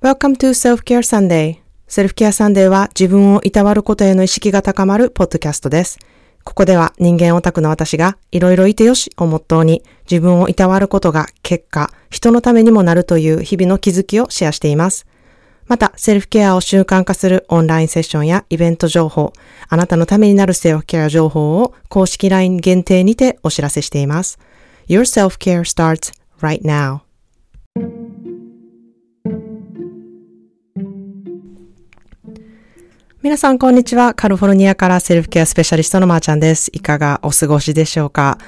Welcome to Self-Care Sunday. Self-Care Sunday は自分をいたわることへの意識が高まるポッドキャストです。ここでは人間オタクの私がいろいろいてよしをモットーに自分をいたわることが結果、人のためにもなるという日々の気づきをシェアしています。また、セルフケアを習慣化するオンラインセッションやイベント情報、あなたのためになるセルフケア情報を公式 LINE 限定にてお知らせしています。Your self-care starts right now. 皆さん、こんにちは。カリフォルニアからセルフケアスペシャリストのまーちゃんです。いかがお過ごしでしょうか、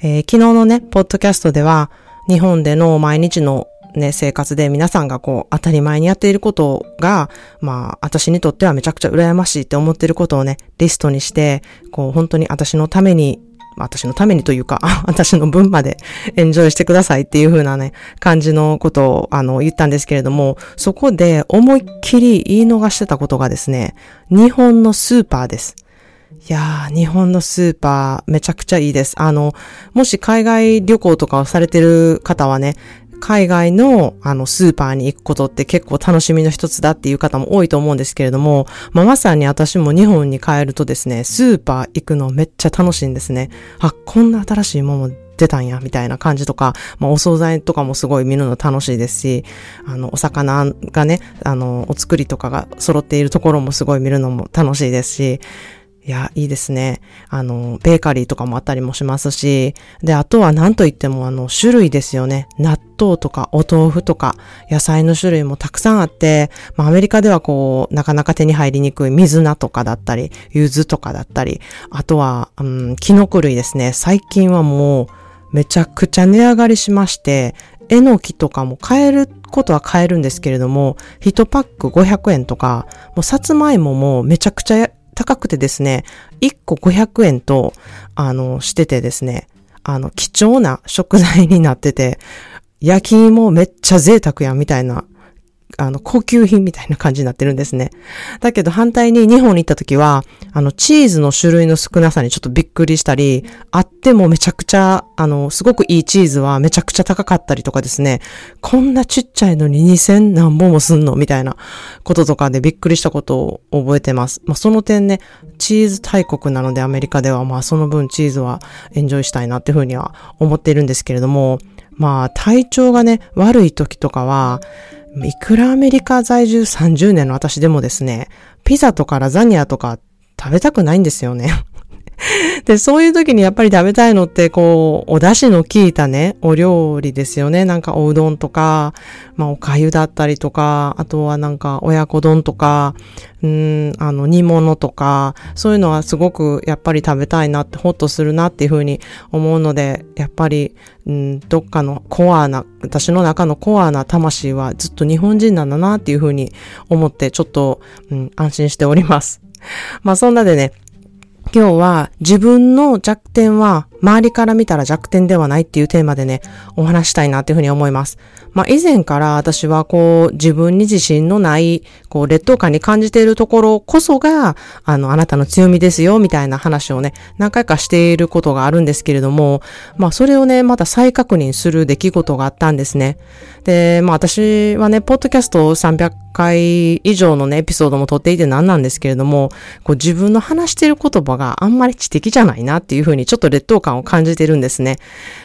えー、昨日のね、ポッドキャストでは、日本での毎日のね、生活で皆さんがこう、当たり前にやっていることが、まあ、私にとってはめちゃくちゃ羨ましいって思っていることをね、リストにして、こう、本当に私のために私のためにというか、私の分までエンジョイしてくださいっていう風なね、感じのことを、あの、言ったんですけれども、そこで思いっきり言い逃してたことがですね、日本のスーパーです。いやー、日本のスーパーめちゃくちゃいいです。あの、もし海外旅行とかをされてる方はね、海外のあのスーパーに行くことって結構楽しみの一つだっていう方も多いと思うんですけれども、まあ、まさに私も日本に帰るとですね、スーパー行くのめっちゃ楽しいんですね。あ、こんな新しいもの出たんや、みたいな感じとか、まあ、お惣菜とかもすごい見るの楽しいですし、あの、お魚がね、あの、お作りとかが揃っているところもすごい見るのも楽しいですし、いや、いいですね。あの、ベーカリーとかもあったりもしますし、で、あとは何と言ってもあの、種類ですよね。納豆とかお豆腐とか野菜の種類もたくさんあって、まあ、アメリカではこう、なかなか手に入りにくい水菜とかだったり、柚子とかだったり、あとは、うん、キノコ類ですね。最近はもう、めちゃくちゃ値上がりしまして、えのきとかも買えることは買えるんですけれども、1パック500円とか、もうさつまいももめちゃくちゃ高くてですね、1個500円と、あの、しててですね、あの、貴重な食材になってて、焼き芋めっちゃ贅沢やんみたいなあの、高級品みたいな感じになってるんですね。だけど反対に日本に行った時は、あの、チーズの種類の少なさにちょっとびっくりしたり、あってもめちゃくちゃ、あの、すごくいいチーズはめちゃくちゃ高かったりとかですね、こんなちっちゃいのに2000何本もすんのみたいなこととかでびっくりしたことを覚えてます。まあ、その点ね、チーズ大国なのでアメリカでは、まあ、その分チーズはエンジョイしたいなっていうふうには思っているんですけれども、まあ、体調がね、悪い時とかは、いくらアメリカ在住30年の私でもですね、ピザとかラザニアとか食べたくないんですよね。で、そういう時にやっぱり食べたいのって、こう、お出汁の効いたね、お料理ですよね。なんかおうどんとか、まあお粥だったりとか、あとはなんか親子丼とか、うん、あの煮物とか、そういうのはすごくやっぱり食べたいなって、ほっとするなっていうふうに思うので、やっぱり、うん、どっかのコアな、私の中のコアな魂はずっと日本人なんだなっていうふうに思って、ちょっと、うん、安心しております。まあそんなでね、今日は自分の弱点は周りから見たら弱点ではないっていうテーマでね、お話したいなっていうふうに思います。まあ以前から私はこう自分に自信のない、こう劣等感に感じているところこそが、あの、あなたの強みですよ、みたいな話をね、何回かしていることがあるんですけれども、まあそれをね、また再確認する出来事があったんですね。で、まあ私はね、ポッドキャスト300回以上のね、エピソードも撮っていて何なんですけれども、こう自分の話している言葉があんまり知的じゃないなっていうふうにちょっと劣等感を感じてるんですね。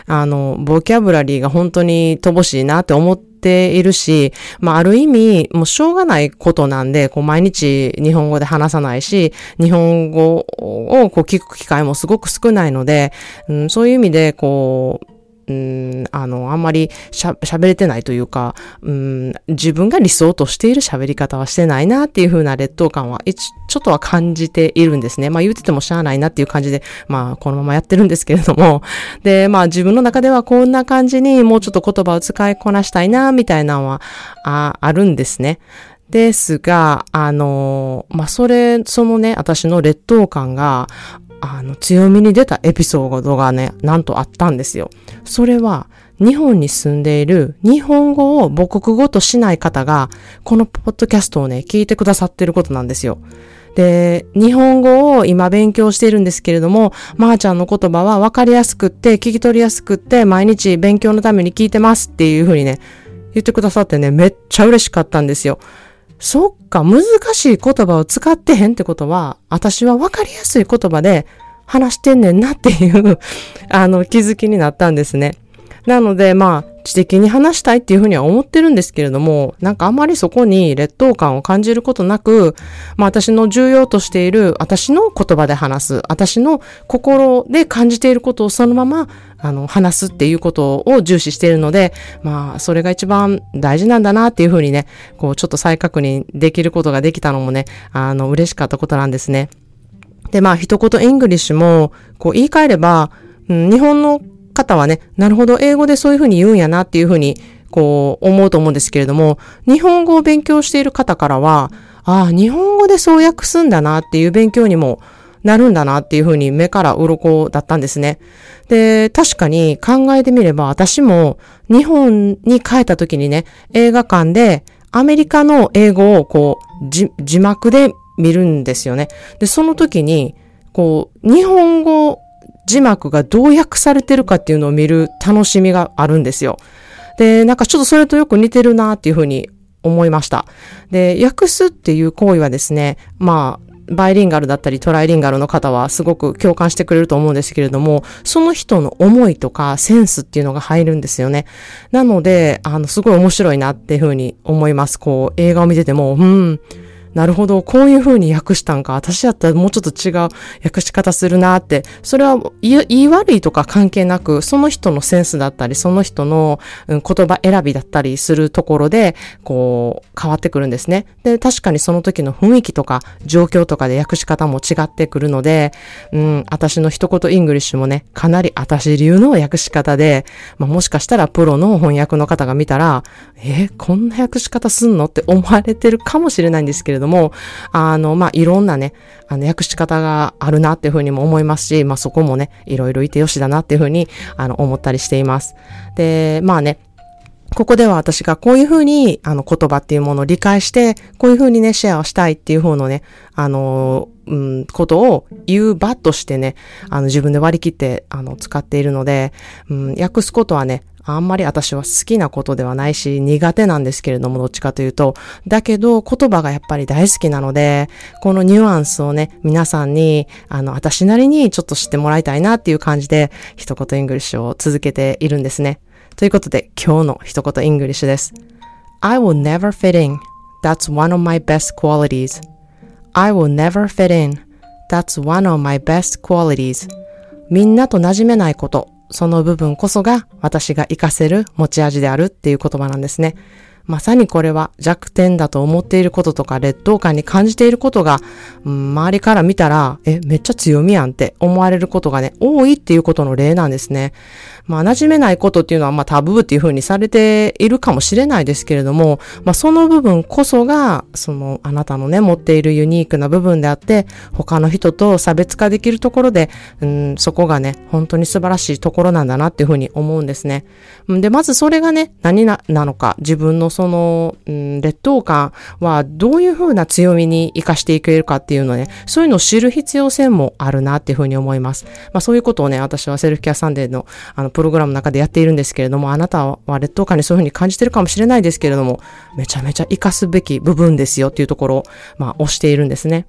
あの、ボキャブラリーが本当に乏しいなって思っているし、まあ、ある意味、もうしょうがないことなんで、こう、毎日日本語で話さないし、日本語をこう聞く機会もすごく少ないので、うん、そういう意味で、こう、うん、あの、あんまり、喋れてないというか、うん、自分が理想としている喋り方はしてないなっていう風な劣等感は、ちょっとは感じているんですね。まあ言うててもしゃあないなっていう感じで、まあこのままやってるんですけれども、で、まあ自分の中ではこんな感じにもうちょっと言葉を使いこなしたいな、みたいなのは、あ、あるんですね。ですが、あの、まあ、それ、そのね、私の劣等感が、あの、強みに出たエピソードがね、なんとあったんですよ。それは、日本に住んでいる日本語を母国語としない方が、このポッドキャストをね、聞いてくださってることなんですよ。で、日本語を今勉強しているんですけれども、まー、あ、ちゃんの言葉は分かりやすくって、聞き取りやすくって、毎日勉強のために聞いてますっていうふうにね、言ってくださってね、めっちゃ嬉しかったんですよ。そっか、難しい言葉を使ってへんってことは、私は分かりやすい言葉で話してんねんなっていうあの、気づきになったんですね。なので、まあ、知的に話したいっていうふうには思ってるんですけれども、なんかあまりそこに劣等感を感じることなく、まあ私の重要としている、私の言葉で話す、私の心で感じていることをそのまま、あの、話すっていうことを重視しているので、まあ、それが一番大事なんだなっていうふうにね、こう、ちょっと再確認できることができたのもね、あの、嬉しかったことなんですね。で、まあ、一言 English も、こう、言い換えれば、うん、日本の方はね、なるほど、英語でそういうふうに言うんやなっていうふうに、こう、思うと思うんですけれども、日本語を勉強している方からは、ああ、日本語でそう訳すんだなっていう勉強にもなるんだなっていうふうに目から鱗だったんですね。で、確かに考えてみれば私も日本に帰った時にね、映画館でアメリカの英語をこう、字幕で見るんですよね。で、その時に、こう、日本語字幕がどう訳されてるかっていうのを見る楽しみがあるんですよ。で、なんかちょっとそれとよく似てるなっていうふうに思いました。で、訳すっていう行為はですね、まあ、バイリンガルだったりトライリンガルの方はすごく共感してくれると思うんですけれども、その人の思いとかセンスっていうのが入るんですよね。なので、あの、すごい面白いなっていうふうに思います。こう、映画を見てても、うん、なるほど、こういう風に訳したんか。私だったらもうちょっと違う訳し方するなって。それは言い悪いとか関係なく、その人のセンスだったり、その人の、言葉選びだったりするところで、こう、変わってくるんですね。で、確かにその時の雰囲気とか、状況とかで訳し方も違ってくるので、うん、私の一言イングリッシュもね、かなり私流の訳し方で、まあ、もしかしたらプロの翻訳の方が見たら、えこんな訳し方すんの？って思われてるかもしれないんですけれども、ども、あの、まあ、いろんなね、あの、訳し方があるなっていうふうにも思いますし、まあ、そこもね、いろいろいてよしだなっていうふうに、あの、思ったりしています。で、まあね、ここでは私がこういうふうに、あの、言葉っていうものを理解して、こういうふうにね、シェアをしたいっていうふうのね、あの、うん、ことを言う場としてね、あの、自分で割り切って、あの、使っているので、うん、訳すことはね、あんまり私は好きなことではないし、苦手なんですけれども、どっちかというと。だけど、言葉がやっぱり大好きなので、このニュアンスをね、皆さんに、あの、私なりにちょっと知ってもらいたいなっていう感じで、一言イングリッシュを続けているんですね。ということで、今日の一言イングリッシュです。I will never fit in. That's one of my best qualities. I will never fit in. That's one of my best qualities. みんなと馴染めないこと。その部分こそが私が活かせる持ち味であるっていう言葉なんですね。まさにこれは弱点だと思っていることとか劣等感に感じていることが、うん、周りから見たら、え、めっちゃ強みやんって思われることがね、多いっていうことの例なんですね。まあ、馴染めないことっていうのは、まあ、タブーっていう風にされているかもしれないですけれども、まあ、その部分こそが、その、あなたのね、持っているユニークな部分であって、他の人と差別化できるところで、うん、そこがね、本当に素晴らしいところなんだなっていう風に思うんですね。で、まずそれがね、何な、なのか、自分のその、うん、劣等感はどういうふうな強みに活かしていけるかっていうのね、そういうのを知る必要性もあるなっていうふうに思います。まあ、そういうことをね、私はセルフケアサンデーの、あの、プログラムの中でやっているんですけれども、あなたは劣等感にそういうふうに感じてるかもしれないですけれども、めちゃめちゃ生かすべき部分ですよっていうところを、まあ、押しているんですね。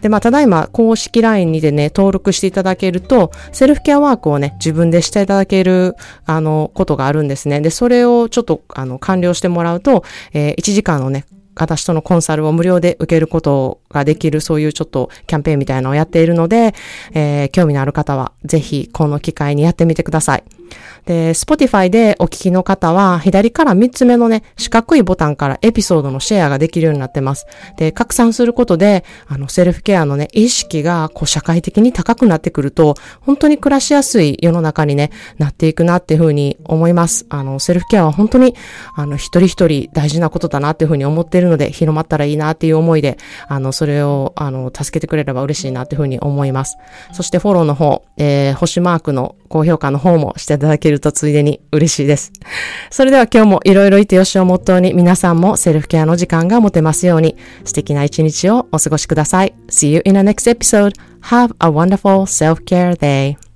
で、まあ、ただいま公式 LINE にでね、登録していただけると、セルフケアワークをね、自分でしていただける、あの、ことがあるんですね。で、それをちょっと、あの、完了してもらうと、えー、1時間のね、私とのコンサルを無料で受けることができる、そういうちょっとキャンペーンみたいなのをやっているので、えー、興味のある方は、ぜひこの機会にやってみてください。で、Spotify でお聞きの方は、左から3つ目のね、四角いボタンからエピソードのシェアができるようになってます。で、拡散することで、あの、セルフケアのね、意識が、こう、社会的に高くなってくると、本当に暮らしやすい世の中にね、なっていくなっていうふうに思います。あの、セルフケアは本当に、あの、一人一人大事なことだなっていうふうに思ってるので、広まったらいいなっていう思いで、あの、それを、あの、助けてくれれば嬉しいなっていうふうに思います。そしてフォローの方、えー、星マークの高評価の方もしていただけるとついでに嬉しいです。それでは今日もいろいろいてよしをモットーに皆さんもセルフケアの時間が持てますように素敵な一日をお過ごしください。See you in the next episode. Have a wonderful self-care day.